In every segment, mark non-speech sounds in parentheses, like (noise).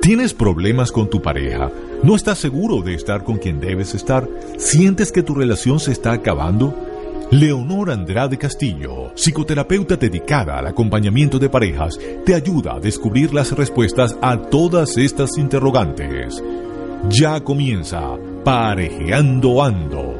¿Tienes problemas con tu pareja? ¿No estás seguro de estar con quien debes estar? ¿Sientes que tu relación se está acabando? Leonor Andrade Castillo, psicoterapeuta dedicada al acompañamiento de parejas, te ayuda a descubrir las respuestas a todas estas interrogantes. Ya comienza Parejeando Ando.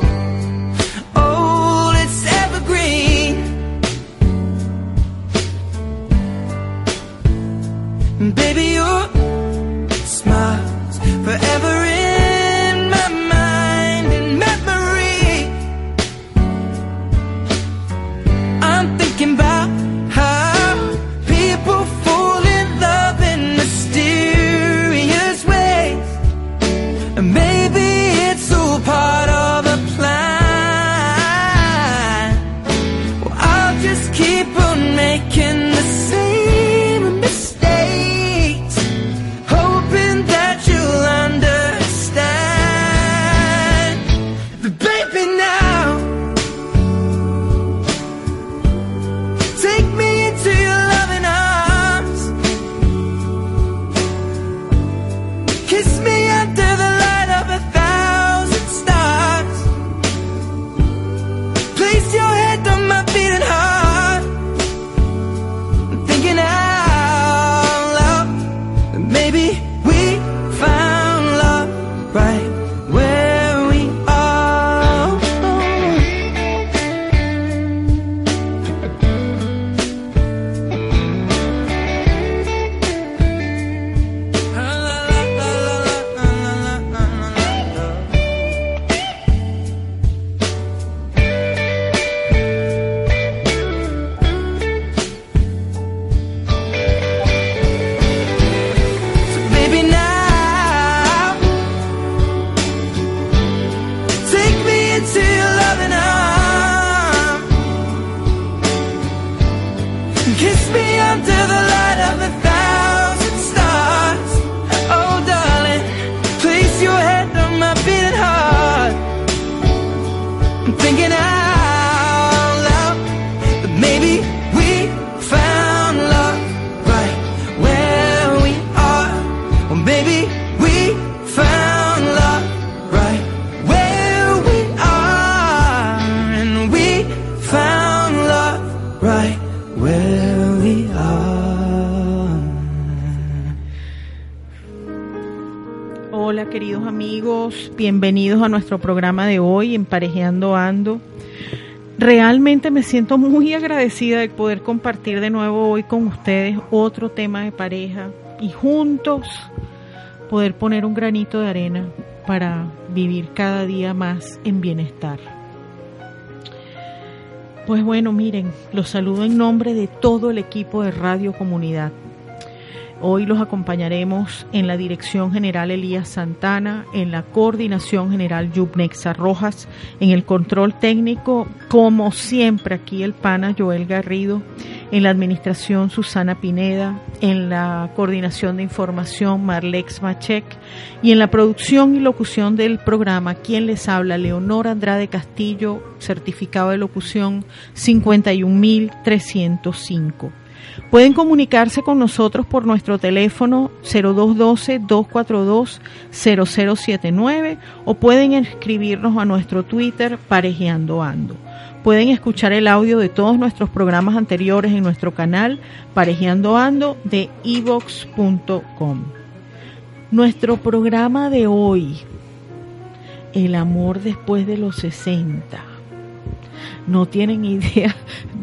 bienvenidos a nuestro programa de hoy, Emparejeando Ando. Realmente me siento muy agradecida de poder compartir de nuevo hoy con ustedes otro tema de pareja y juntos poder poner un granito de arena para vivir cada día más en bienestar. Pues bueno, miren, los saludo en nombre de todo el equipo de Radio Comunidad. Hoy los acompañaremos en la dirección general Elías Santana, en la coordinación general Yubnexa Rojas, en el control técnico, como siempre aquí el pana Joel Garrido, en la administración Susana Pineda, en la coordinación de información Marlex Machek y en la producción y locución del programa, quien les habla, Leonor Andrade Castillo, certificado de locución 51305. Pueden comunicarse con nosotros por nuestro teléfono 0212-242-0079 o pueden escribirnos a nuestro Twitter Parejeando Ando. Pueden escuchar el audio de todos nuestros programas anteriores en nuestro canal Parejeando Ando de evox.com. Nuestro programa de hoy, El amor después de los 60 no tienen idea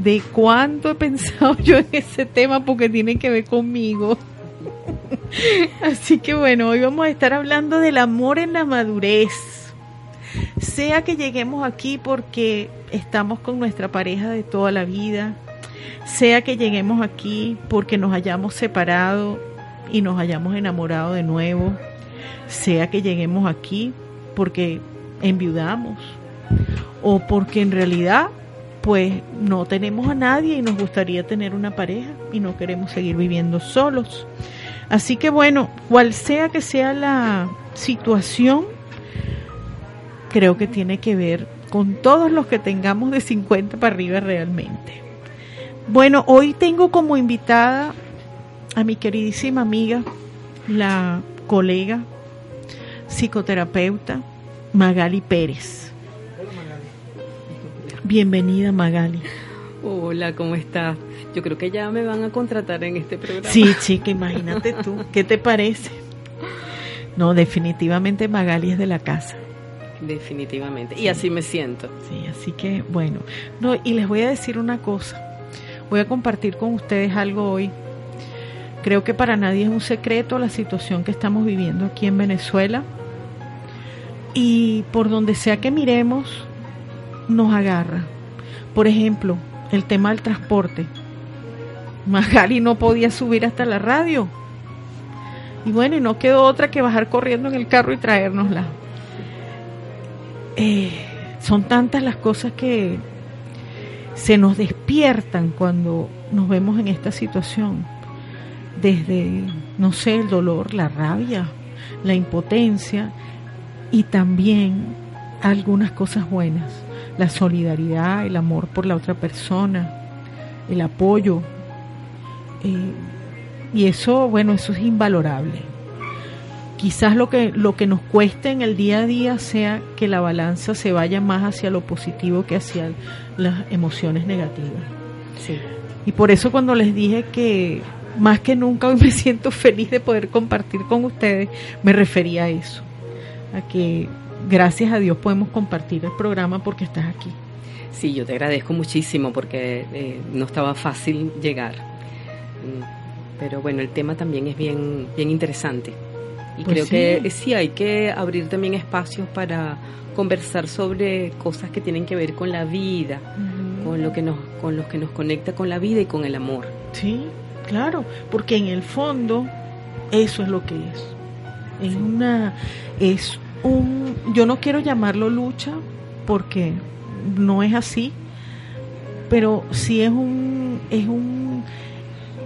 de cuánto he pensado (laughs) yo en ese tema porque tiene que ver conmigo. (laughs) Así que bueno, hoy vamos a estar hablando del amor en la madurez. Sea que lleguemos aquí porque estamos con nuestra pareja de toda la vida, sea que lleguemos aquí porque nos hayamos separado y nos hayamos enamorado de nuevo, sea que lleguemos aquí porque enviudamos o porque en realidad pues no tenemos a nadie y nos gustaría tener una pareja y no queremos seguir viviendo solos. Así que bueno, cual sea que sea la situación, creo que tiene que ver con todos los que tengamos de 50 para arriba realmente. Bueno, hoy tengo como invitada a mi queridísima amiga, la colega psicoterapeuta Magali Pérez. Bienvenida Magali. Hola, ¿cómo estás? Yo creo que ya me van a contratar en este programa. Sí, chica, imagínate tú. (laughs) ¿Qué te parece? No, definitivamente Magali es de la casa. Definitivamente. Y así me siento. Sí, así que bueno. No, y les voy a decir una cosa. Voy a compartir con ustedes algo hoy. Creo que para nadie es un secreto la situación que estamos viviendo aquí en Venezuela. Y por donde sea que miremos, nos agarra. Por ejemplo, el tema del transporte. Magali no podía subir hasta la radio. Y bueno, y no quedó otra que bajar corriendo en el carro y traérnosla. Eh, son tantas las cosas que se nos despiertan cuando nos vemos en esta situación. Desde, no sé, el dolor, la rabia, la impotencia y también algunas cosas buenas la solidaridad, el amor por la otra persona, el apoyo. Eh, y eso, bueno, eso es invalorable. Quizás lo que, lo que nos cueste en el día a día sea que la balanza se vaya más hacia lo positivo que hacia las emociones negativas. Sí. Y por eso cuando les dije que más que nunca hoy me (laughs) siento feliz de poder compartir con ustedes, me refería a eso, a que gracias a Dios podemos compartir el programa porque estás aquí. Sí, yo te agradezco muchísimo porque eh, no estaba fácil llegar. Mm, Pero bueno, el tema también es bien, bien interesante. Y Pues creo sí. que eh, sí, hay que abrir también espacios para conversar sobre cosas que tienen que ver con la vida, con lo que nos, con los que nos conecta con la vida y con el amor. Sí, claro, porque en el fondo eso es lo que es. Es una es un yo no quiero llamarlo lucha porque no es así, pero sí es un es un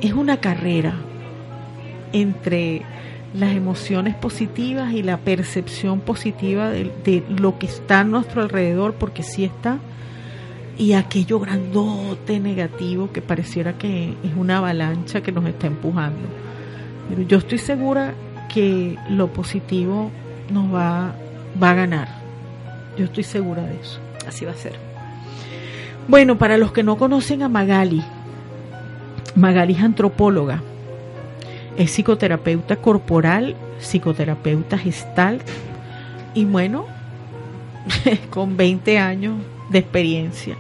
es una carrera entre las emociones positivas y la percepción positiva de, de lo que está a nuestro alrededor, porque sí está, y aquello grandote negativo que pareciera que es una avalancha que nos está empujando. Pero yo estoy segura que lo positivo nos va, va a ganar. Yo estoy segura de eso. Así va a ser. Bueno, para los que no conocen a Magali, Magali es antropóloga, es psicoterapeuta corporal, psicoterapeuta gestal y bueno, (laughs) con 20 años de experiencia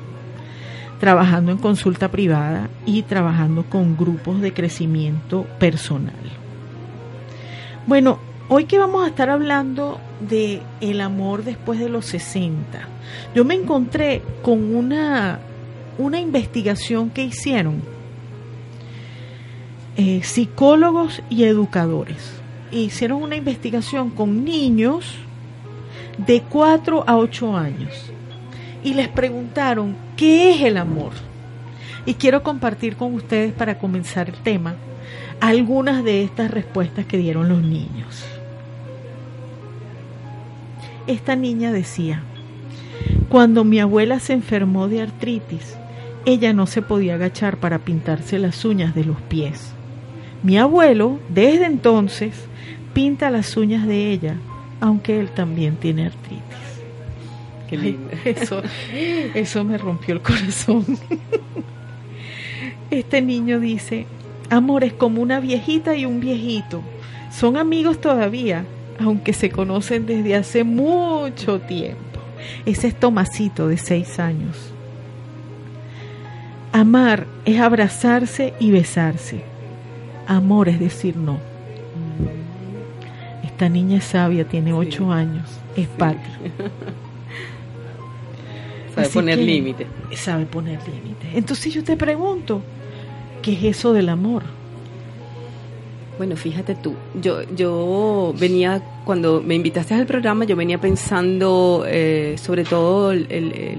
trabajando en consulta privada y trabajando con grupos de crecimiento personal. Bueno, hoy que vamos a estar hablando de el amor después de los 60, yo me encontré con una, una investigación que hicieron eh, psicólogos y educadores. Hicieron una investigación con niños de 4 a 8 años y les preguntaron, ¿qué es el amor? Y quiero compartir con ustedes para comenzar el tema algunas de estas respuestas que dieron los niños. Esta niña decía, cuando mi abuela se enfermó de artritis, ella no se podía agachar para pintarse las uñas de los pies. Mi abuelo, desde entonces, pinta las uñas de ella, aunque él también tiene artritis. (laughs) Eso, eso me rompió el corazón. Este niño dice, amor es como una viejita y un viejito. Son amigos todavía, aunque se conocen desde hace mucho tiempo. Ese es Tomasito de seis años. Amar es abrazarse y besarse. Amor es decir no. Esta niña es sabia, tiene ocho años, es Patti. (laughs) Sabe poner límite. Sabe poner límite. Entonces yo te pregunto, ¿qué es eso del amor? Bueno, fíjate tú, yo, yo venía, cuando me invitaste al programa, yo venía pensando eh, sobre todo el, el,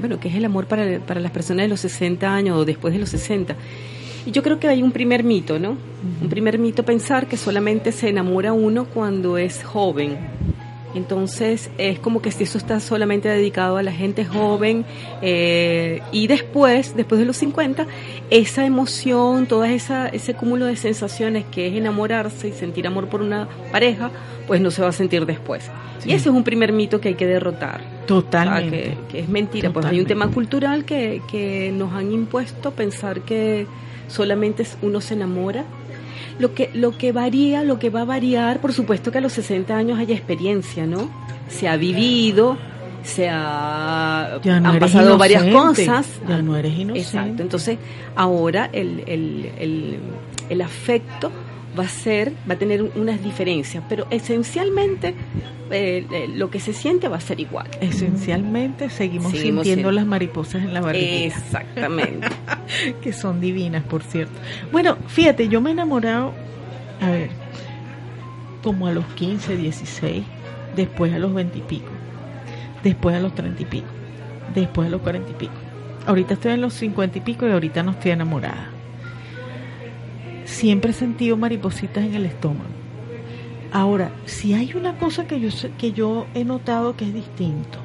bueno, qué es el amor para, para las personas de los 60 años o después de los 60. Y yo creo que hay un primer mito, ¿no? Un primer mito pensar que solamente se enamora uno cuando es joven, entonces es como que si eso está solamente dedicado a la gente joven eh, y después, después de los 50, esa emoción, todo esa, ese cúmulo de sensaciones que es enamorarse y sentir amor por una pareja, pues no se va a sentir después. Y ese es un primer mito que hay que derrotar. Totalmente. que, es mentira. Pues hay un tema cultural que, que nos han impuesto pensar que solamente uno se enamora lo que, lo que varía, lo que va a variar, por supuesto que a los 60 años haya experiencia, ¿no? Se ha vivido, se ha, han pasado varias cosas. Ya no eres inocente. Exacto. Entonces, ahora el, el, el, el afecto va a ser, va a tener unas diferencias, pero esencialmente eh, eh, lo que se siente va a ser igual. Esencialmente seguimos, sintiendo las mariposas en la barriga. Exactamente. (laughs) que son divinas, por cierto. Bueno, fíjate, yo me he enamorado, a ver, como a los 15, 16, después a los 20 y pico, después a los 30 y pico, después a los 40 y pico. Ahorita estoy en los 50 y pico y ahorita no estoy enamorada siempre he sentido maripositas en el estómago. Ahora, si hay una cosa que yo, que yo he notado que es distinto,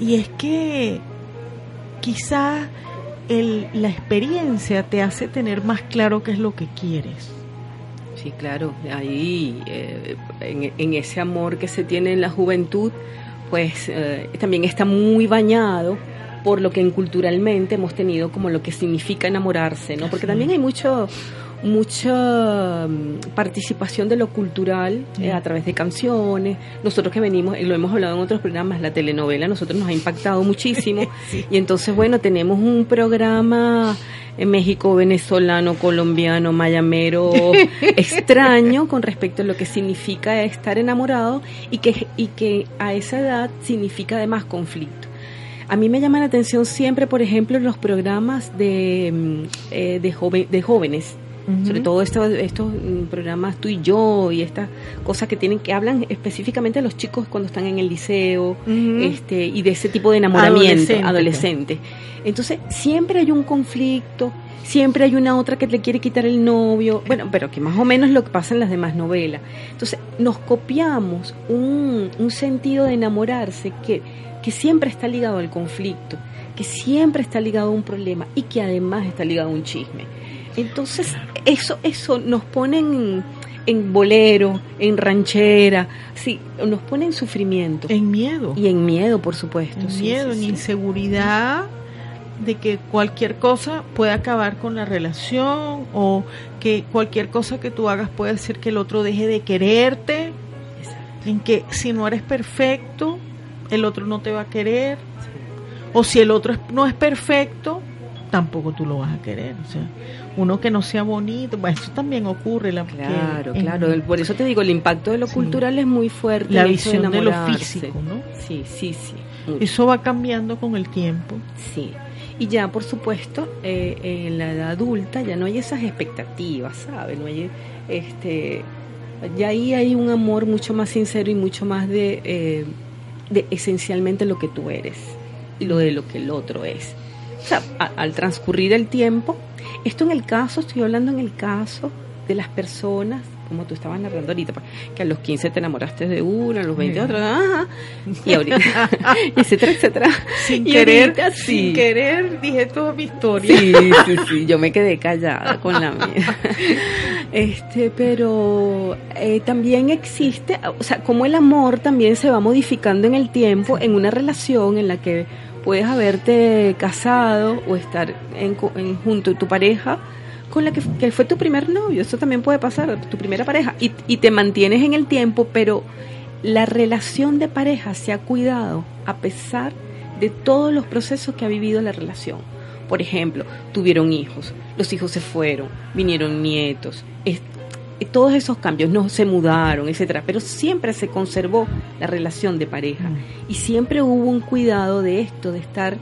y es que quizá la experiencia te hace tener más claro qué es lo que quieres. Sí, claro, ahí eh, en, ese amor que se tiene en la juventud, pues eh, también está muy bañado por lo que culturalmente hemos tenido como lo que significa enamorarse, ¿no? Porque también hay mucho mucha mm, participación de lo cultural eh, a través de canciones. Nosotros que venimos, y lo hemos hablado en otros programas, la telenovela nosotros nos ha impactado muchísimo. (laughs) Y entonces, bueno, tenemos un programa en México, venezolano, colombiano, mayamero, (laughs) extraño con respecto a lo que significa estar enamorado y que, y que a esa edad significa además conflicto. A mí me llama la atención siempre, por ejemplo, los programas de, mm, eh, de, de jóvenes. Sobre todo estos, estos mm, programas tú y yo y estas cosas que tienen que hablan específicamente de los chicos cuando están en el liceo este y de ese tipo de enamoramiento adolescente. Entonces, siempre hay un conflicto, siempre hay una otra que le quiere quitar el novio, bueno, pero que más o menos lo que pasa en las demás novelas. Entonces, nos copiamos un, un sentido de enamorarse que, que siempre está ligado al conflicto, que siempre está ligado a un problema y que además está ligado a un chisme. Entonces, eso, eso nos pone en, bolero, en ranchera, sí, nos pone en sufrimiento. En miedo. Y en miedo, por supuesto. En miedo, en inseguridad de que cualquier cosa puede acabar con la relación o que cualquier cosa que tú hagas puede hacer que el otro deje de quererte. En que si no eres perfecto, el otro no te va a querer. O si el otro no es perfecto, tampoco tú lo vas a querer. O sea, uno que no sea bonito, bueno, eso también ocurre. La, claro, claro. Por eso te digo, el impacto de lo cultural es muy fuerte. La visión de, lo físico, ¿no? Sí, sí, sí. Eso va cambiando con el tiempo. Sí. Y ya, por supuesto, eh, en la edad adulta ya no hay esas expectativas, ¿sabes? No hay, este, ya ahí hay un amor mucho más sincero y mucho más de, eh, de esencialmente lo que tú eres y lo de lo que el otro es. O sea, al transcurrir el tiempo, esto en el caso, estoy hablando en el caso de las personas, como tú estabas narrando ahorita, que a los 15 te enamoraste de una, a los 20 de otra, y ahorita, (laughs) etcétera, etcétera. Sin querer, sin querer dije toda mi historia. Sí, sí, sí, yo me quedé callada con la mía. (laughs) Este, pero eh, también existe, o sea, como el amor también se va modificando en el tiempo, en una relación en la que puedes haberte casado o estar en, junto a tu pareja con la que, fue tu primer novio. Eso también puede pasar, tu primera pareja. Y, y te mantienes en el tiempo, pero la relación de pareja se ha cuidado a pesar de todos los procesos que ha vivido la relación. Por ejemplo, tuvieron hijos, los hijos se fueron, vinieron nietos, todos esos cambios no se mudaron, etcétera, pero siempre se conservó la relación de pareja mm. y siempre hubo un cuidado de esto, de estar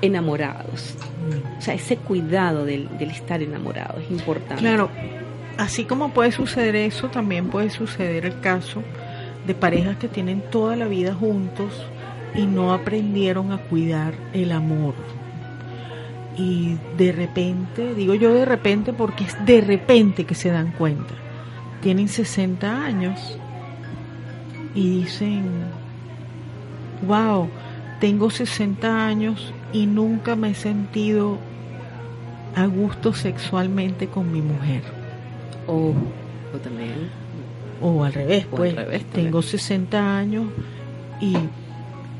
enamorados. Mm. O sea, ese cuidado del, estar enamorado es importante. Claro, así como puede suceder eso, también puede suceder el caso de parejas que tienen toda la vida juntos y no aprendieron a cuidar el amor. Y de repente, digo yo de repente porque es de repente que se dan cuenta tienen 60 años y dicen, wow, tengo 60 años y nunca me he sentido a gusto sexualmente con mi mujer. O, también. O al revés, pues, tengo 60 años y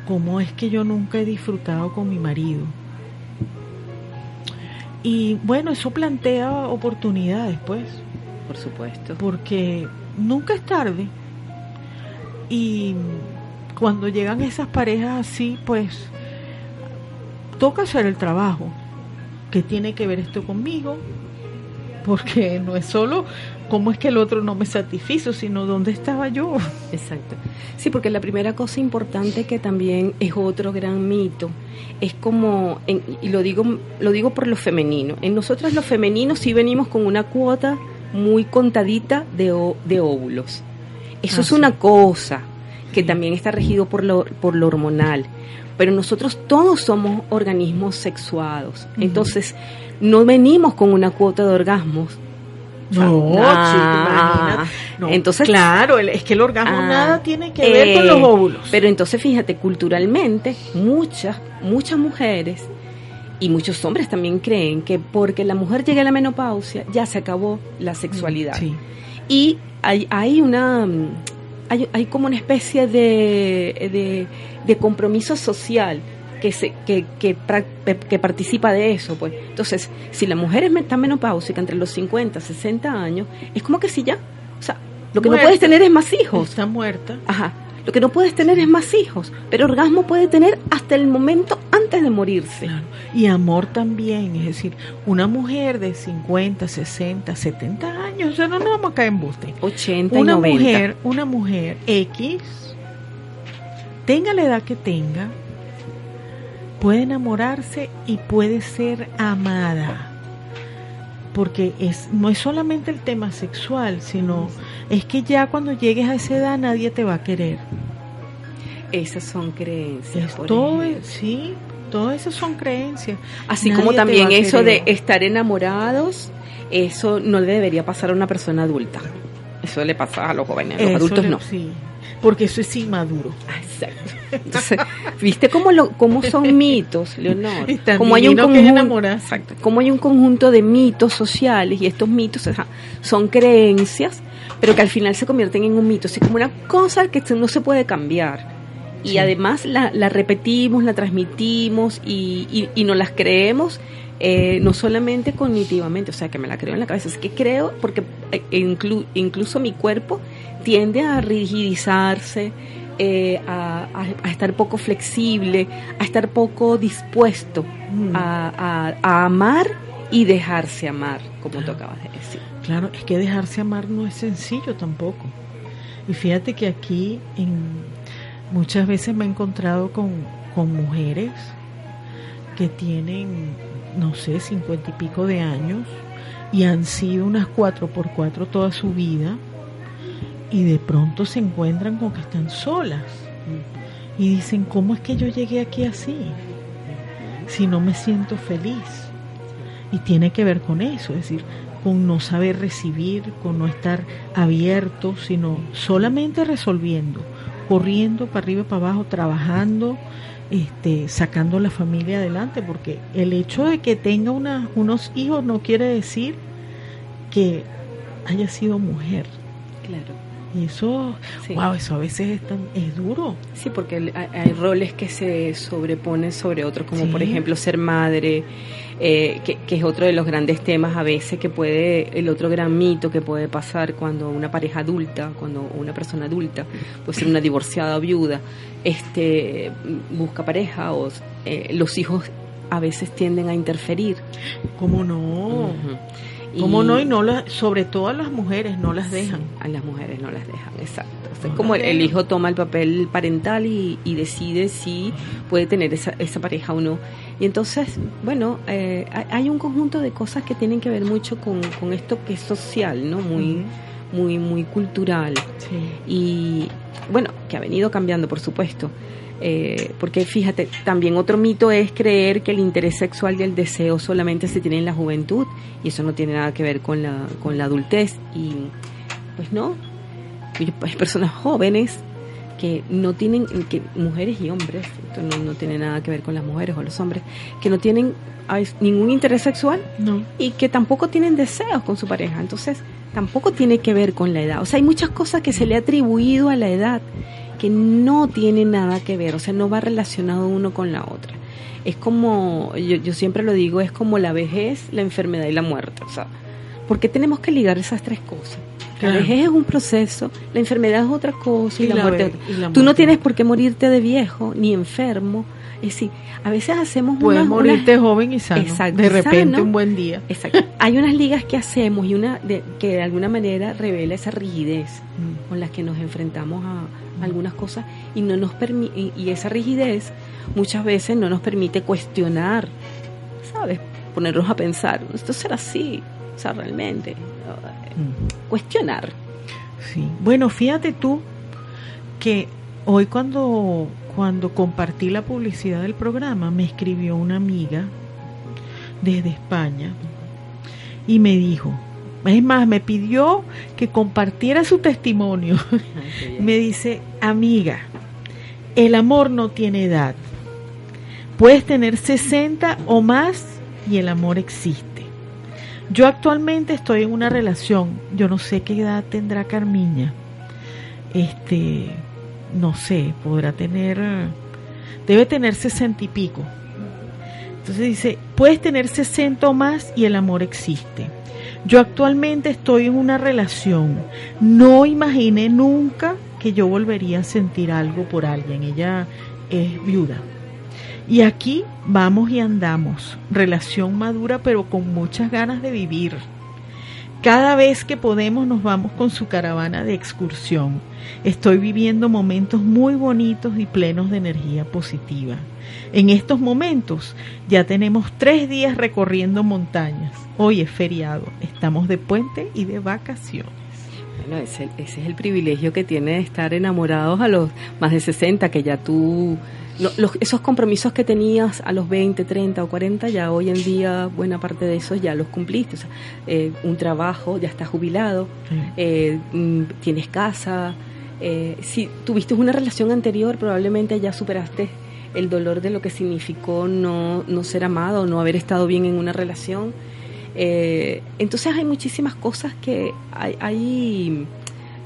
cómo es que yo nunca he disfrutado con mi marido. Y bueno, eso plantea oportunidades, pues por supuesto. Porque nunca es tarde. Y cuando llegan esas parejas así, pues toca hacer el trabajo. ¿Qué tiene que ver esto conmigo? (laughs) Porque no es solo cómo es que el otro no me satisfizo, sino dónde estaba yo. Exacto. Sí, porque la primera cosa importante que también es otro gran mito, es como, y lo digo, lo digo por lo femenino, en nosotros los femeninos sí venimos con una cuota muy contadita de, de óvulos. Eso es una cosa que también está regido por lo, por lo hormonal. Pero nosotros todos somos organismos sexuados. Entonces, no venimos con una cuota de orgasmos. No, ah, entonces claro, es que el orgasmo ah, nada tiene que ver con los eh, óvulos. Pero entonces fíjate, culturalmente muchas muchas mujeres y muchos hombres también creen que porque la mujer llega a la menopausia ya se acabó la sexualidad. Y hay, hay una hay, hay, como una especie de, de, compromiso social que, se, que, que, que, participa de eso. pues Entonces, si la mujer está menopáusica entre los 50 y 60 años, es como que si ya, o sea, lo que no puedes tener es más hijos. Está muerta. Ajá. Lo que no puedes tener es más hijos, pero orgasmo puede tener hasta el momento antes de morirse. Y amor también, es decir, una mujer de 50, 60, 70 años, ya no nos vamos a caer en buste. 80 una y 90. mujer, una mujer X, tenga la edad que tenga, puede enamorarse y puede ser amada. porque es no es solamente el tema sexual, sino es que ya cuando llegues a esa edad nadie te va a querer. Esas son creencias. Es todo, sí, todas esas son creencias. Así como también eso de estar enamorados, eso no le debería pasar a una persona adulta. Eso le pasa a los jóvenes, a los adultos no. Sí, porque eso es inmaduro. Exacto. Entonces, ¿viste cómo, lo, cómo son (laughs) mitos, Leonor? Como hay, un conjunto, como hay un conjunto de mitos sociales y estos mitos son creencias, pero que al final se convierten en un mito, es como una cosa que no se puede cambiar. Y además la, la, repetimos, la transmitimos y, y, y nos las creemos eh, no solamente cognitivamente, o sea, que me la creo en la cabeza, es que creo porque eh, incluso mi cuerpo tiende a rigidizarse, eh, a, estar poco flexible, a estar poco dispuesto mm. a, amar y dejarse amar, como tú acabas de decir. Claro, es que dejarse amar no es sencillo tampoco. Y fíjate que aquí en, muchas veces me he encontrado con, con mujeres que tienen, no sé, cincuenta y pico de años y han sido unas cuatro por cuatro toda su vida y de pronto se encuentran con que están solas y dicen, ¿cómo es que yo llegué aquí así? Si no me siento feliz. Y tiene que ver con eso, es decir, con no saber recibir, con no estar abierto, sino solamente resolviendo, corriendo para arriba y para abajo, trabajando, este, sacando la familia adelante, porque el hecho de que tenga una, unos hijos no quiere decir que haya sido mujer. Claro. Y eso, wow, eso a veces es, es duro. Sí, porque hay, roles que se sobreponen sobre otros, como por ejemplo ser madre, eh, que, que, es otro de los grandes temas a veces que puede, el otro gran mito que puede pasar cuando una pareja adulta, cuando una persona adulta, puede ser una divorciada o viuda, este, busca pareja o eh, los hijos a veces tienden a interferir. ¿Cómo no? ¿Cómo no? Y no sobre todo a las mujeres no las dejan. a las mujeres no las dejan, exacto. es como el, hijo toma el papel parental y, decide si puede tener esa, esa, pareja o no. Y entonces, bueno, eh, hay un conjunto de cosas que tienen que ver mucho con, con esto que es social, ¿no? Muy, muy, muy cultural. Y bueno, que ha venido cambiando, por supuesto. Eh, porque fíjate, también otro mito es creer que el interés sexual y el deseo solamente se tiene en la juventud y eso no tiene nada que ver con la, con la adultez. Y pues no, hay personas jóvenes que no tienen, que mujeres y hombres, esto no, no tiene nada que ver con las mujeres o los hombres, que no tienen ningún interés sexual y que tampoco tienen deseos con su pareja. Entonces, tampoco tiene que ver con la edad. O sea, hay muchas cosas que se le ha atribuido a la edad que no tiene nada que ver, o sea, no va relacionado uno con la otra. Es como, yo, yo siempre lo digo, es como la vejez, la enfermedad y la muerte. O sea, ¿por qué tenemos que ligar esas tres cosas? La vejez es un proceso, la enfermedad es otra cosa y, la, muerte, Tú no tienes por qué morirte de viejo ni enfermo. Es decir, a veces hacemos Puedes morirte joven y sano. de repente un buen día. Exacto. Hay unas ligas que hacemos y una de, que de alguna manera revela esa rigidez mm. con la que nos enfrentamos a, algunas cosas y no nos permite y esa rigidez muchas veces no nos permite cuestionar, ¿sabes? Ponernos a pensar, esto será así, o sea, realmente mm. cuestionar. Sí. Bueno, fíjate tú que hoy cuando cuando compartí la publicidad del programa me escribió una amiga desde España y me dijo, es más, me pidió que compartiera su testimonio. me dice, amiga, el amor no tiene edad. Puedes tener 60 o más y el amor existe. Yo actualmente estoy en una relación, yo no sé qué edad tendrá Carmiña. Este, no sé, podrá tener, debe tener 60 y pico. Entonces dice, puedes tener 60 o más y el amor existe. Yo actualmente estoy en una relación. No imaginé nunca que yo volvería a sentir algo por alguien. Ella es viuda. Y aquí vamos y andamos. Relación madura pero con muchas ganas de vivir. Cada vez que podemos nos vamos con su caravana de excursión. Estoy viviendo momentos muy bonitos y plenos de energía positiva. En estos momentos ya tenemos tres días recorriendo montañas. Hoy es feriado, estamos de puente y de vacaciones. Bueno, ese, es el privilegio que tiene de estar enamorados a los más de 60, que ya tú los, esos compromisos que tenías a los 20, 30 o 40, ya hoy en día buena parte de esos ya los cumpliste. O sea, eh, un trabajo, ya estás jubilado, eh, mm, tienes casa. Eh, si tuviste una relación anterior, probablemente ya superaste el dolor de lo que significó no, no ser amado, no haber estado bien en una relación. entonces hay muchísimas cosas que hay, hay,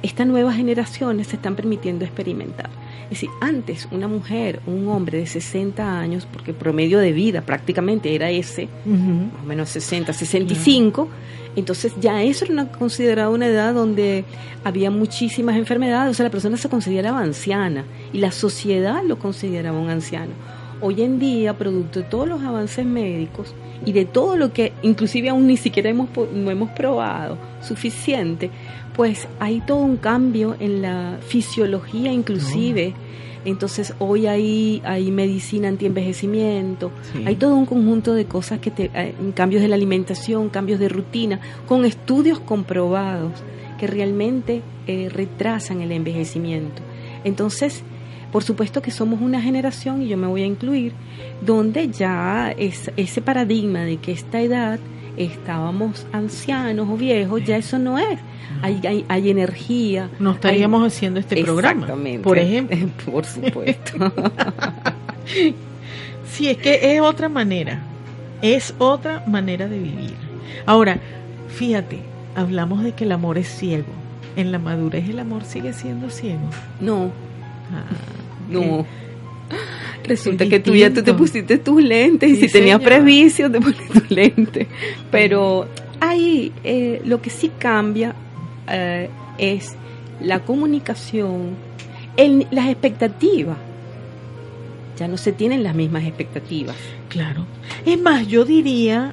estas nuevas generaciones se están permitiendo experimentar. Es decir, antes una mujer, un hombre de 60 años, porque el promedio de vida prácticamente era ese, más o menos 60, 65, entonces ya eso era una, considerada una edad donde había muchísimas enfermedades, o sea, la persona se consideraba anciana y la sociedad lo consideraba un anciano. Hoy en día, producto de todos los avances médicos y de todo lo que inclusive aún ni siquiera hemos, no hemos probado suficiente, pues hay todo un cambio en la fisiología inclusive. Entonces hoy hay, hay medicina antienvejecimiento, hay todo un conjunto de cosas que te, eh, cambios de la alimentación, cambios de rutina, con estudios comprobados que realmente eh, retrasan el envejecimiento. Entonces, por supuesto que somos una generación, y yo me voy a incluir, donde ya es, ese paradigma de que esta edad estábamos ancianos o viejos, ya eso no es. Hay, hay, energía. No estaríamos haciendo este programa, por ejemplo. (laughs) por supuesto. (laughs) sí, es que es otra manera. Es otra manera de vivir. Ahora, fíjate, hablamos de que el amor es ciego. En la madurez el amor sigue siendo ciego. No. Ah, no. Resulta que tú ya tú te pusiste tus lentes y si tenías previcio te pusiste tus lentes. Pero ahí eh, lo que sí cambia eh, es la comunicación, el, las expectativas. Ya no se tienen las mismas expectativas. Claro. Es más, yo diría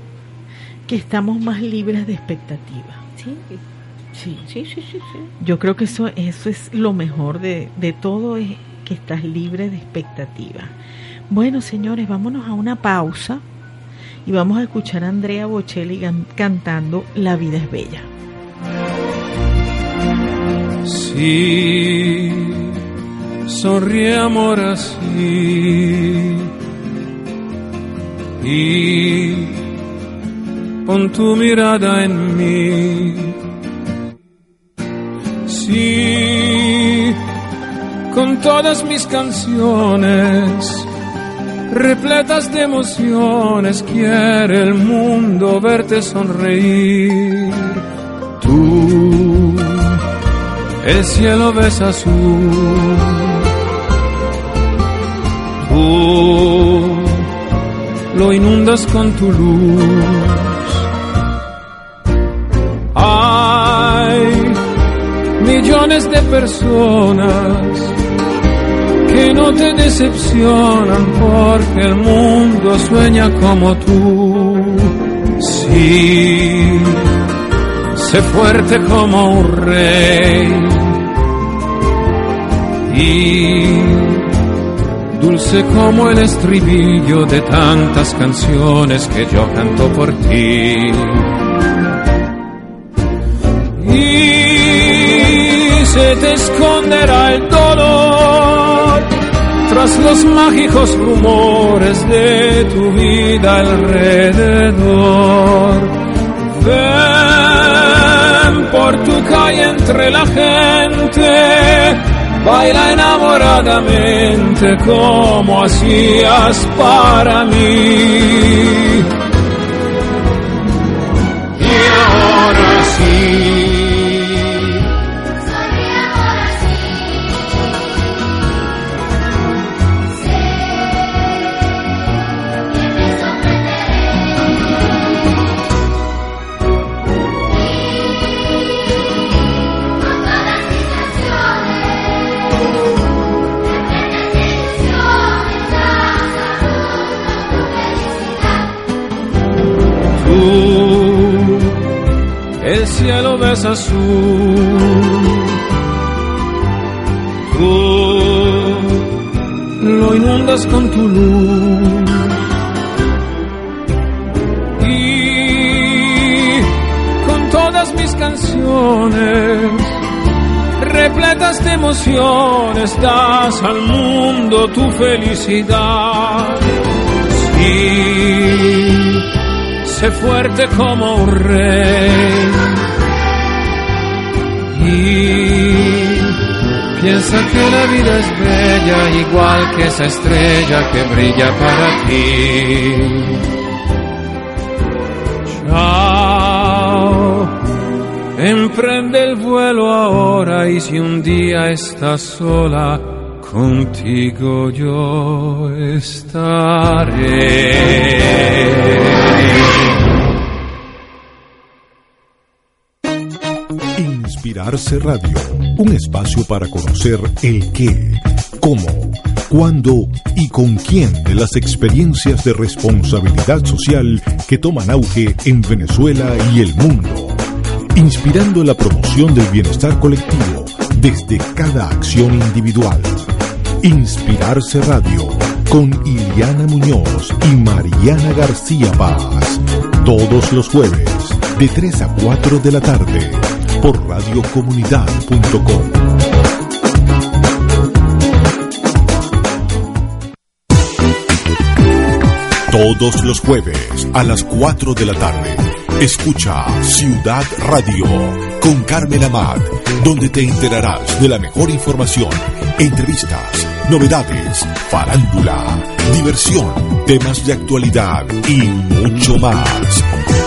que estamos más libres de expectativas. Sí. Sí. Sí, sí, sí, Yo creo que eso, eso es lo mejor de, de todo, es que estás libre de expectativas. Bueno, señores, vámonos a una pausa y vamos a escuchar a Andrea Bocelli cantando La vida es bella. Sí, sonríe amor así y pon tu mirada en mí. Sí, con todas mis canciones repletas de emociones, quiere el mundo verte sonreír. Tú, el cielo ves azul. Tú, lo inundas con tu luz. Hay millones de personas que no te decepcionan porque el mundo sueña como tú. Sí, sé fuerte como un rey y dulce como el estribillo de tantas canciones que yo canto por ti. Y se te esconderá el dolor los mágicos rumores de tu vida alrededor. Ven por tu calle entre la gente, baila enamoradamente como hacías para mí. Y ahora sí. Es azul. Tú lo inundas con tu luz. Y con todas mis canciones, repletas de emociones, das al mundo tu felicidad. Sí, sé fuerte como un rey. Piensa que la vida es bella, igual que esa estrella que brilla para ti. Chao, emprende el vuelo ahora y si un día estás sola, contigo yo estaré. Inspirarse Radio, un espacio para conocer el qué, cómo, cuándo y con quién de las experiencias de responsabilidad social que toman auge en Venezuela y el mundo, inspirando la promoción del bienestar colectivo desde cada acción individual. Inspirarse Radio con Iliana Muñoz y Mariana García Paz, todos los jueves de 3 a 4 de la tarde por radiocomunidad.com. Todos los jueves a las 4 de la tarde. Escucha Ciudad Radio con Carmen Amat, donde te enterarás de la mejor información, entrevistas, novedades, farándula, diversión, temas de actualidad y mucho más.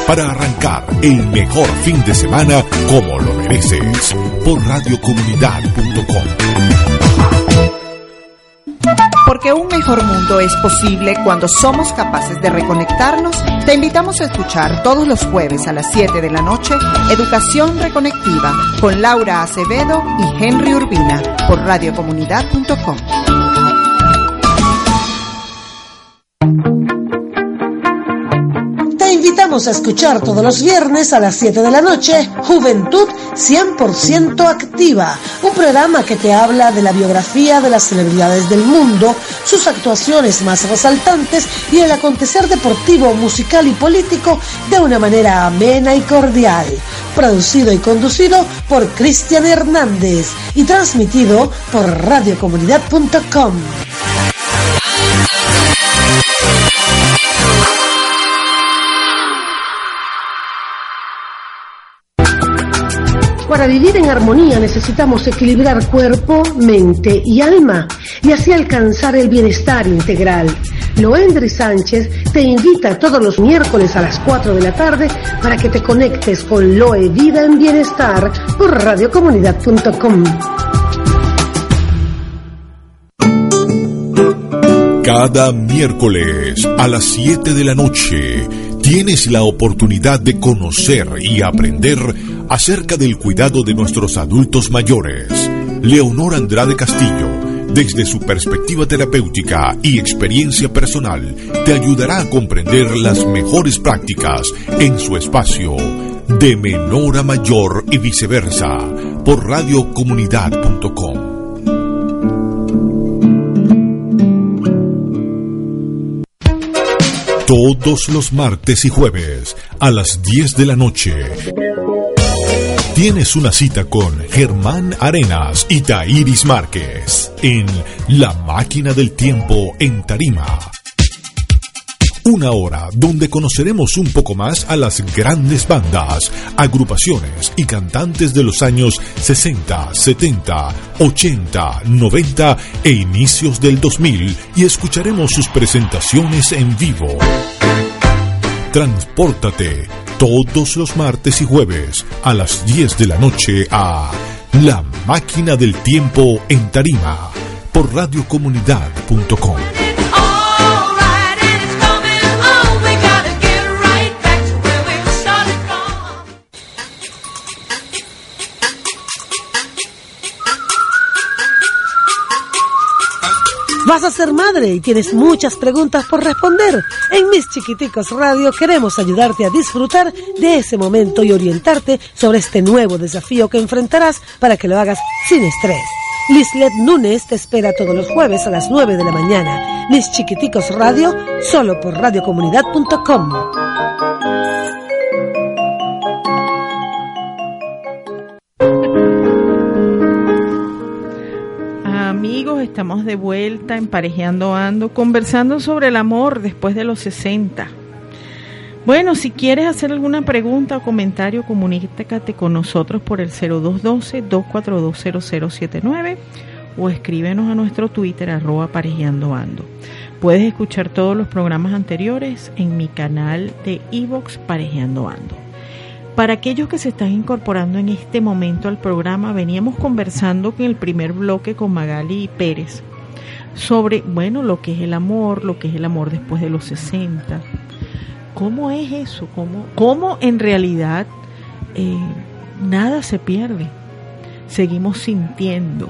Para arrancar el mejor fin de semana como lo mereces por radiocomunidad.com. Porque un mejor mundo es posible cuando somos capaces de reconectarnos, te invitamos a escuchar todos los jueves a las 7 de la noche Educación Reconectiva con Laura Acevedo y Henry Urbina por radiocomunidad.com. a escuchar todos los viernes a las 7 de la noche Juventud 100% Activa, un programa que te habla de la biografía de las celebridades del mundo, sus actuaciones más resaltantes y el acontecer deportivo, musical y político de una manera amena y cordial. Producido y conducido por Cristian Hernández y transmitido por radiocomunidad.com. Para vivir en armonía necesitamos equilibrar cuerpo, mente y alma y así alcanzar el bienestar integral. Loendri Sánchez te invita todos los miércoles a las 4 de la tarde para que te conectes con Loe Vida en Bienestar por radiocomunidad.com. Cada miércoles a las 7 de la noche tienes la oportunidad de conocer y aprender acerca del cuidado de nuestros adultos mayores. Leonor Andrade Castillo, desde su perspectiva terapéutica y experiencia personal, te ayudará a comprender las mejores prácticas en su espacio de menor a mayor y viceversa por radiocomunidad.com. Todos los martes y jueves a las 10 de la noche. Tienes una cita con Germán Arenas y Tairis Márquez en La Máquina del Tiempo en Tarima. Una hora donde conoceremos un poco más a las grandes bandas, agrupaciones y cantantes de los años 60, 70, 80, 90 e inicios del 2000 y escucharemos sus presentaciones en vivo. Transpórtate todos los martes y jueves a las 10 de la noche a La Máquina del Tiempo en Tarima por radiocomunidad.com. Vas a ser madre y tienes muchas preguntas por responder. En Mis Chiquiticos Radio queremos ayudarte a disfrutar de ese momento y orientarte sobre este nuevo desafío que enfrentarás para que lo hagas sin estrés. Lislet Núñez te espera todos los jueves a las 9 de la mañana. Mis Chiquiticos Radio, solo por radiocomunidad.com. estamos de vuelta Emparejeando Ando, conversando sobre el amor después de los 60. Bueno, si quieres hacer alguna pregunta o comentario, comunícate con nosotros por el 0212-2420079 o escríbenos a nuestro Twitter arroba parejeando ando. Puedes escuchar todos los programas anteriores en mi canal de Evox Parejeando Ando. Para aquellos que se están incorporando en este momento al programa, veníamos conversando en el primer bloque con Magali Pérez sobre, bueno, lo que es el amor, lo que es el amor después de los 60 ¿Cómo es eso? ¿Cómo, cómo en realidad eh, nada se pierde? Seguimos sintiendo,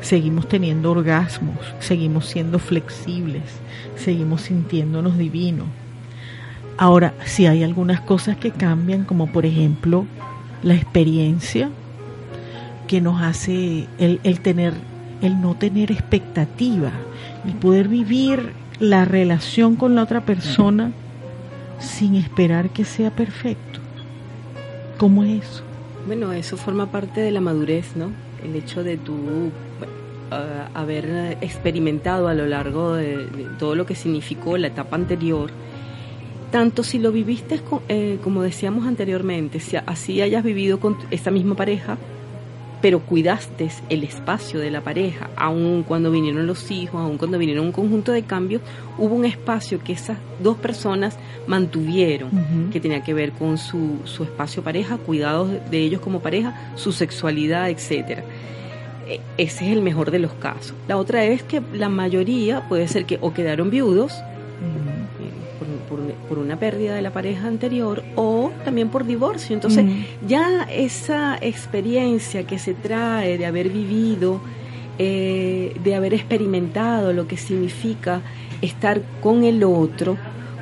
seguimos teniendo orgasmos, seguimos siendo flexibles, seguimos sintiéndonos divinos. Ahora, si hay algunas cosas que cambian, como por ejemplo la experiencia que nos hace el, el tener, el no tener expectativa y poder vivir la relación con la otra persona sin esperar que sea perfecto. ¿Cómo es eso? Bueno, eso forma parte de la madurez, ¿no? El hecho de tú uh, haber experimentado a lo largo de, todo lo que significó la etapa anterior, tanto si lo viviste eh, como decíamos anteriormente, si así hayas vivido con esta misma pareja, pero cuidaste el espacio de la pareja, aun cuando vinieron los hijos, aun cuando vinieron un conjunto de cambios, hubo un espacio que esas dos personas mantuvieron, uh -huh. que tenía que ver con su, su espacio pareja, cuidados de ellos como pareja, su sexualidad, etcétera. Ese es el mejor de los casos. La otra es que la mayoría puede ser que o quedaron viudos, por, una pérdida de la pareja anterior o también por divorcio. Entonces, mm. ya esa experiencia que se trae de haber vivido, eh, de haber experimentado lo que significa estar con el otro,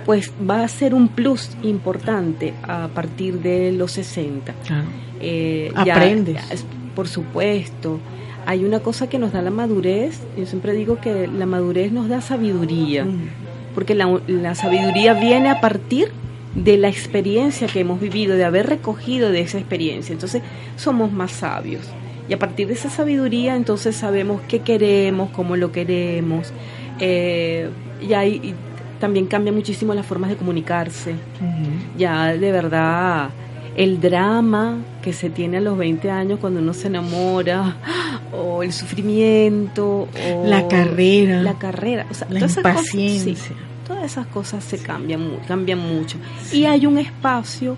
pues va a ser un plus importante a partir de los 60. Claro. Eh, Aprendes. Ya, por supuesto. Hay una cosa que nos da la madurez, yo siempre digo que la madurez nos da sabiduría. Mm porque la, la, sabiduría viene a partir de la experiencia que hemos vivido, de haber recogido de esa experiencia. Entonces somos más sabios. Y a partir de esa sabiduría entonces sabemos qué queremos, cómo lo queremos. Eh, y ahí y también cambia muchísimo las formas de comunicarse. Uh -huh. Ya de verdad el drama que se tiene a los 20 años cuando uno se enamora, (gasps) o el sufrimiento, o la carrera, la carrera, o sea, la todas impaciencia. Esas cosas, sí, todas esas cosas se cambian, cambian mucho. Sí. Y hay un espacio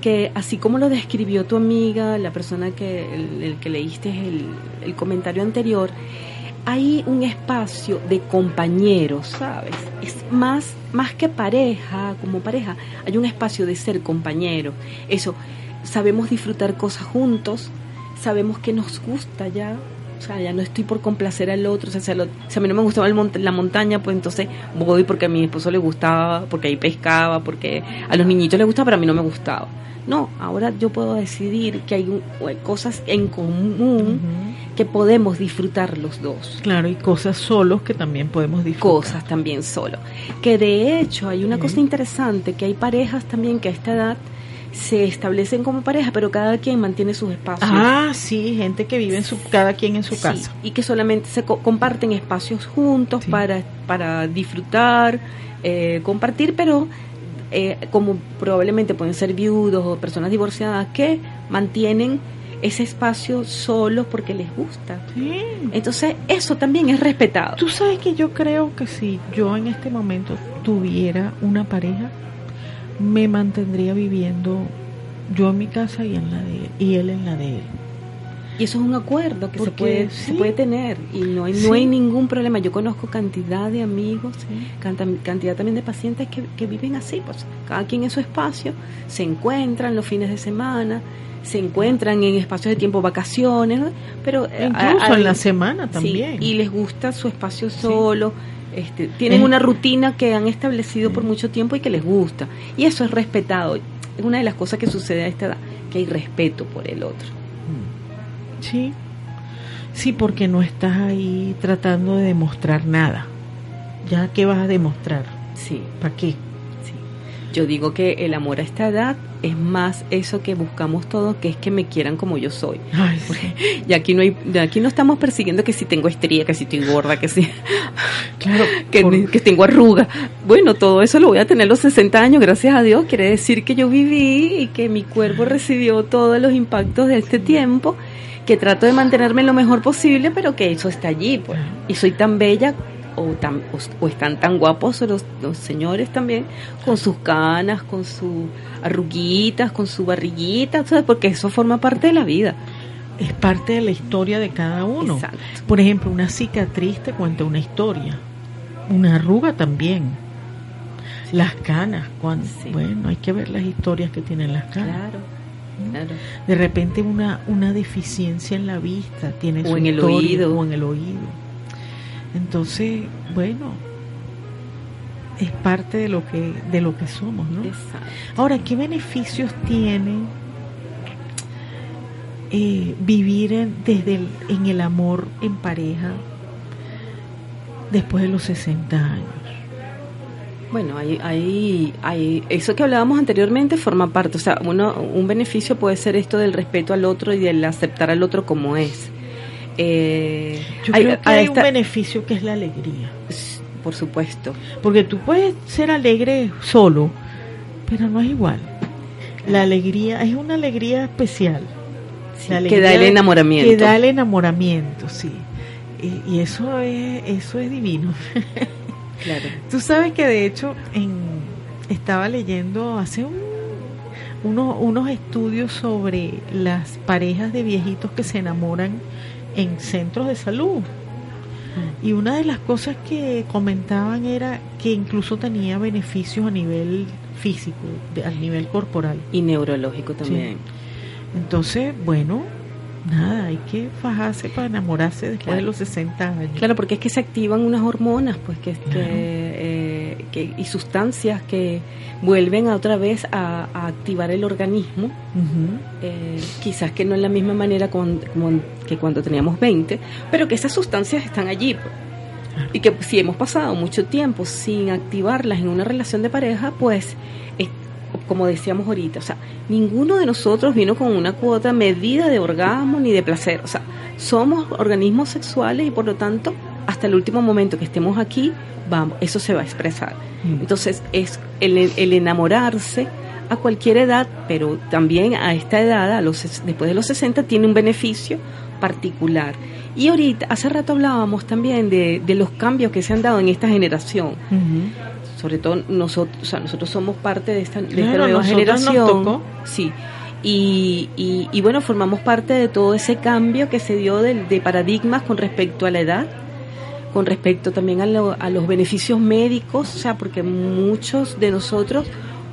que, así como lo describió tu amiga, la persona que, el, el que leíste el, el comentario anterior, hay un espacio de compañeros, ¿sabes? Es más, más que pareja, como pareja, hay un espacio de ser compañero. Eso, sabemos disfrutar cosas juntos, sabemos que nos gusta ya, o sea, ya no estoy por complacer al otro, o sea, si a, lo, si a mí no me gustaba el la montaña, pues entonces voy porque a mi esposo le gustaba, porque ahí pescaba, porque a los niñitos les gustaba, pero a mí no me gustaba. No, ahora yo puedo decidir que hay, un, cosas en común. Que podemos disfrutar los dos. Claro, y cosas solos que también podemos disfrutar. Cosas también solo. Que de hecho hay una cosa interesante, que hay parejas también que a esta edad se establecen como pareja, pero cada quien mantiene sus espacios. Ah, sí, gente que vive en su, cada quien en su sí, casa. Y que solamente se co comparten espacios juntos sí. para, para disfrutar, eh, compartir, pero eh, como probablemente pueden ser viudos o personas divorciadas que mantienen ese espacio solos porque les gusta. Sí. Entonces, eso también es respetado. Tú sabes que yo creo que si yo en este momento tuviera una pareja, me mantendría viviendo yo en mi casa y en la de él, y él en la de él. Y eso es un acuerdo que se Porque puede, sí. se puede tener y no hay, Sí. no hay ningún problema. Yo conozco cantidad de amigos, cantidad también de pacientes que, que viven así, pues cada quien en su espacio, se encuentran los fines de semana, se encuentran en espacios de tiempo, vacaciones, ¿no? pero eh, Incluso a- a- en la semana sí, también. y les gusta su espacio solo. Este, tienen Es- una rutina que han establecido por mucho tiempo y que les gusta. Y eso es respetado. Es una de las cosas que sucede a esta edad, que hay respeto por el otro. Sí. Sí, porque no estás ahí tratando de demostrar nada. Ya, ¿qué vas a demostrar? Sí, ¿Para qué? Yo digo que el amor a esta edad es más eso que buscamos todos, que es que me quieran como yo soy. Ay, sí. (laughs) Y aquí no hay, aquí no estamos persiguiendo que si tengo estría, que si estoy gorda, que si (laughs) Claro, (laughs) que, por- que tengo arruga. Bueno, todo eso lo voy a tener los 60 años, gracias a Dios. Quiere decir que yo viví y que mi cuerpo recibió todos los impactos de este tiempo, que trato de mantenerme lo mejor posible, pero que eso está allí, pues. Y soy tan bella o, tan, o, o están tan guapos los, los señores también, con sus canas, con sus arruguitas, con su barriguita, ¿sabes? porque eso forma parte de la vida. es parte de la historia de cada uno. Exacto. Por ejemplo, una cicatriz te cuenta una historia. Una arruga también. Las canas, cuando, Sí. bueno, hay que ver las historias que tienen las canas. Claro, claro. De repente una, una deficiencia en la vista tiene O su en el historia, oído. o en el oído. Entonces, bueno, es parte de lo que de lo que somos, ¿no? Exacto. Ahora, ¿qué beneficios tiene eh, vivir en, desde el, en el amor en pareja después de los 60 años? Bueno, hay, hay, hay, eso que hablábamos anteriormente forma parte, o sea, uno, un beneficio puede ser esto del respeto al otro y del aceptar al otro como es. Eh, Yo hay- creo que a hay esta- un beneficio que es la alegría. por supuesto, Porque tú puedes ser alegre solo, pero no es igual. La alegría es una alegría especial. sí, La que da el enamoramiento. Que da el enamoramiento, sí. Y, y eso es eso es divino. (laughs) Claro. Tú sabes que de hecho en, estaba leyendo hace un- unos, unos estudios sobre las parejas de viejitos que se enamoran en centros de salud. Y una de las cosas que comentaban era que incluso tenía beneficios a nivel físico, de- a nivel corporal. Y neurológico también. Entonces, bueno, nada, hay que fajarse para enamorarse después Claro. de los 60 años. Claro, porque es que se activan unas hormonas, pues que, que, eh, que- y sustancias que vuelven a otra vez a, a activar el organismo. Eh, quizás que no en la misma manera con- que cuando teníamos 20, pero que esas sustancias están allí. pues. Y que si hemos pasado mucho tiempo sin activarlas en una relación de pareja, pues, es- como decíamos ahorita, o sea, ninguno de nosotros vino con una cuota medida de orgasmo ni de placer. O sea, somos organismos sexuales y por lo tanto, hasta el último momento que estemos aquí, vamos, eso se va a expresar. Mm. Entonces, es el, el enamorarse a cualquier edad, pero también a esta edad, a los, después de los 60, tiene un beneficio particular. Y ahorita, hace rato hablábamos también de, de los cambios que se han dado en esta generación. Ujú. Sobre todo nosotros, o sea, nosotros somos parte de esta, de esta Claro, nueva nosotros nos generación. tocó. Sí. Y, y, y bueno, formamos parte de todo ese cambio que se dio de, de paradigmas con respecto a la edad, con respecto también a, lo- a los beneficios médicos, o sea, porque muchos de nosotros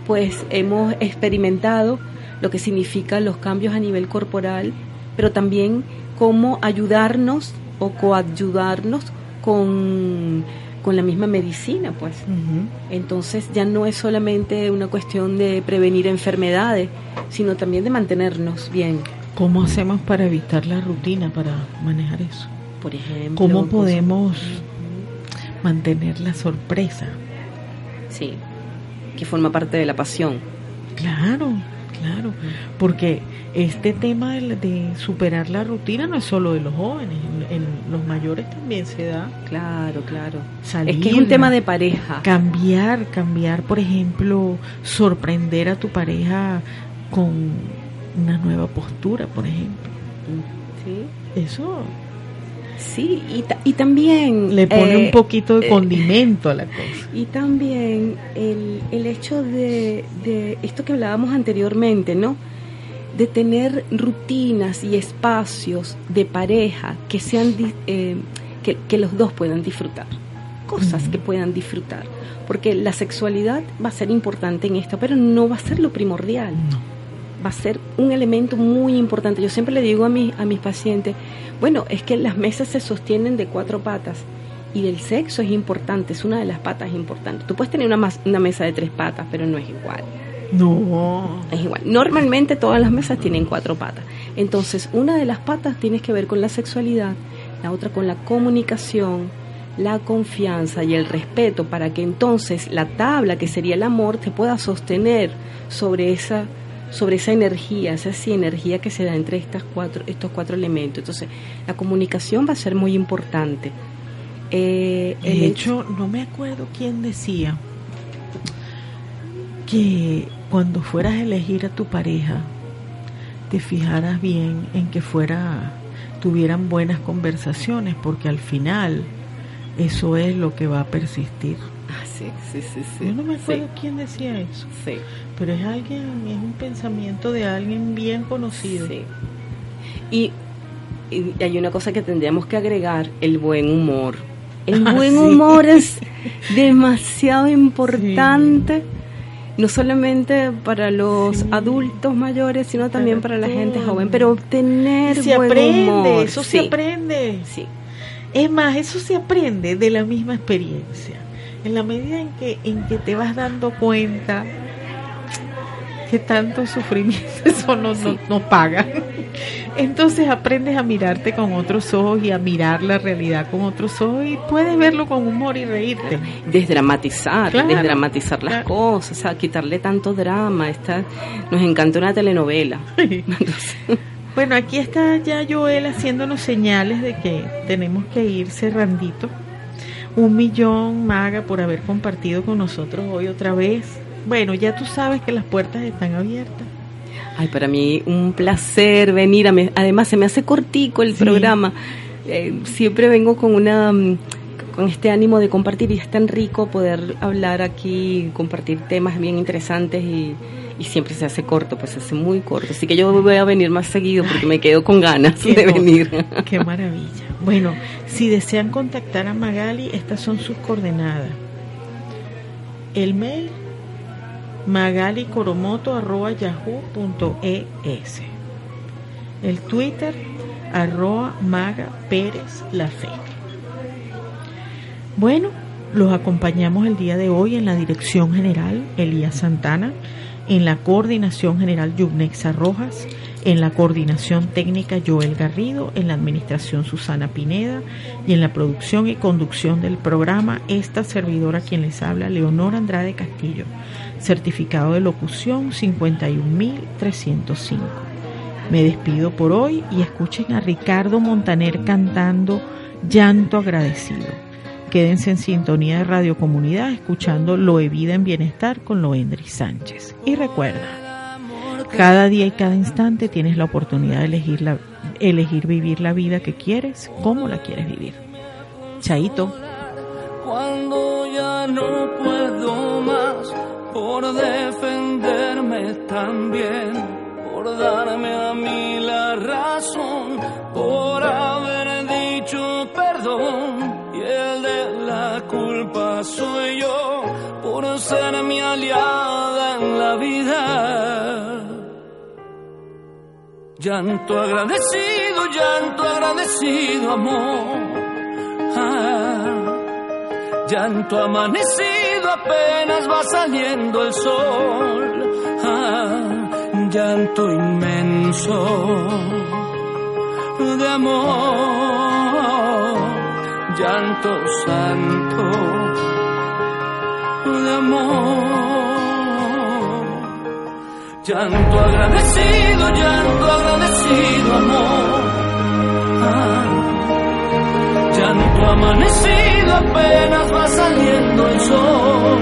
pues hemos experimentado lo que significan los cambios a nivel corporal, pero también cómo ayudarnos o coayudarnos con, con la misma medicina, pues. Entonces ya no es solamente una cuestión de prevenir enfermedades, sino también de mantenernos bien, ¿Cómo hacemos para evitar la rutina, para manejar eso? por ejemplo. ¿Cómo su- podemos mantener la sorpresa? Sí, que forma parte de la pasión. Claro, claro, porque este tema de, de superar la rutina no es solo de los jóvenes, en, en los mayores también se da. Claro, claro. Salir, Es que es un tema de pareja. cambiar, cambiar, por ejemplo, sorprender a tu pareja con una nueva postura, por ejemplo. Sí, Eso sí y, ta- y también... le pone eh, un poquito de eh, condimento a la cosa. Y también el, el hecho de, de esto que hablábamos anteriormente, ¿no? de tener rutinas y espacios de pareja que sean eh, que, que, los dos puedan disfrutar cosas que puedan disfrutar porque la sexualidad va a ser importante en esto pero no va a ser lo primordial va a ser un elemento muy importante yo siempre le digo a mis a mis pacientes bueno es que las mesas se sostienen de cuatro patas y el sexo es importante es una de las patas importantes tú puedes tener una, una mesa de tres patas pero no es igual no. Es igual. Normalmente todas las mesas tienen cuatro patas. Entonces, una de las patas tiene que ver con la sexualidad, la otra con la comunicación, la confianza y el respeto para que entonces la tabla, que sería el amor, te pueda sostener sobre esa sobre esa energía, esa energía que se da entre estas cuatro, estos cuatro elementos. Entonces, la comunicación va a ser muy importante. Eh, de hecho, no me acuerdo quién decía que cuando fueras a elegir a tu pareja, te fijaras bien en que fuera, tuvieran buenas conversaciones, porque al final eso es lo que va a persistir. Ah, sí, sí, sí, sí. Yo no me acuerdo quién decía eso. Sí. Pero es alguien, es un pensamiento de alguien bien conocido. Sí. Y, hay una cosa que tendríamos que agregar, el buen humor. El ah, buen humor es (laughs) demasiado importante no solamente para los adultos mayores, sino también para, la gente joven, pero obtener se buen aprende, eso se aprende. Sí. Es más, eso se aprende de la misma experiencia. En la medida en que en que te vas dando cuenta que tanto sufrimiento (laughs) eso no, no, no paga. Entonces aprendes a mirarte con otros ojos y a mirar la realidad con otros ojos y puedes verlo con humor y reírte. Desdramatizar, desdramatizar las cosas, a quitarle tanto drama. Está, nos encanta una telenovela. (laughs) bueno, aquí está ya Joel haciéndonos señales de que tenemos que ir cerrandito. Un millón, Maga, por haber compartido con nosotros hoy otra vez. Bueno, ya tú sabes que las puertas están abiertas. Ay, para mí un placer venir. A además, se me hace cortico el programa. Eh, siempre vengo con una mm, con este ánimo de compartir y es tan rico poder hablar aquí, compartir temas bien interesantes y, siempre se hace corto, pues se hace muy corto. Así que yo voy a venir más seguido porque me quedo con ganas de venir. Qué maravilla. Bueno, si desean contactar a Magali, estas son sus coordenadas. El mail magalicoromoto.yahoo.es. El Twitter, arroba Maga Pérez La Fe. Bueno, los acompañamos el día de hoy en la dirección general Elías Santana, en la coordinación general Yugnexa Rojas, en la coordinación técnica Joel Garrido, en la administración Susana Pineda y en la producción y conducción del programa esta servidora quien les habla, Leonor Andrade Castillo certificado de locución 51305. Me despido por hoy y escuchen a Ricardo Montaner cantando Llanto agradecido. Quédense en sintonía de Radio Comunidad escuchando Lo Vida en Bienestar con Loendri Sánchez. Y recuerda, cada día y cada instante tienes la oportunidad de elegir, la, elegir vivir la vida que quieres, como la quieres vivir. Chaito. Cuando ya no puedo más por defenderme también, por darme a mí la razón, por soy yo, por ser mi aliada en la vida. Llanto agradecido, llanto agradecido, amor. Ah, llanto amanecido apenas va saliendo el sol, ah, llanto inmenso de amor, llanto santo de amor, llanto agradecido, llanto agradecido amor. Ah, llanto amanecido apenas va saliendo el sol.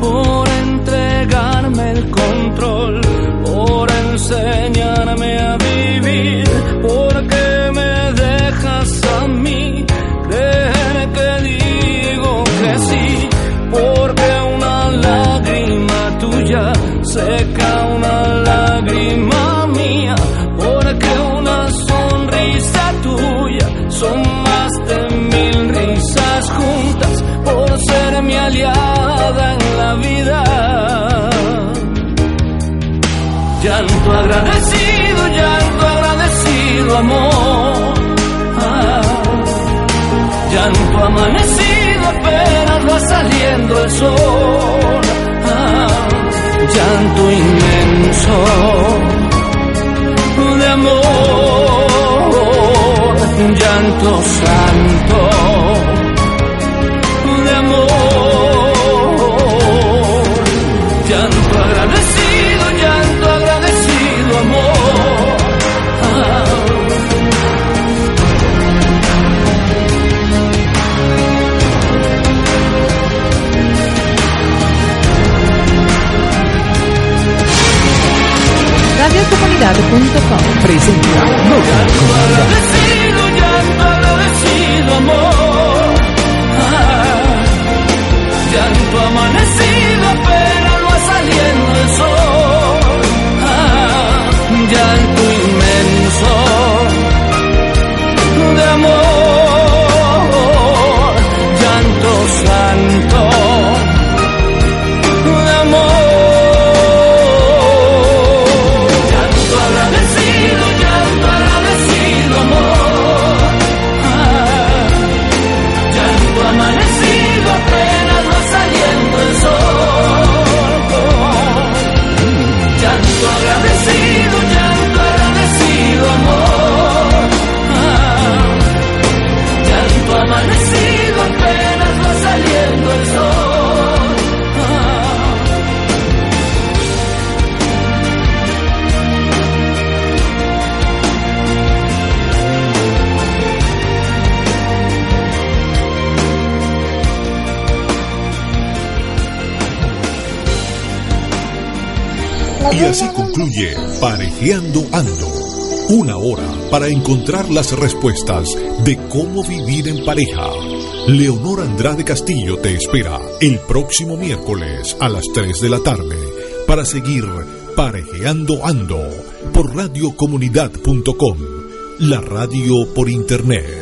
Por entregarme el control, enseñarme a llanto inmenso de amor, llanto santo. Radiocomunidad.com presenta llanto amanecido, Parejeando Ando. Una hora para encontrar las respuestas de cómo vivir en pareja. Leonor Andrade Castillo te espera el próximo miércoles a las 3 de la tarde para seguir Parejeando Ando por radiocomunidad.com, la radio por internet.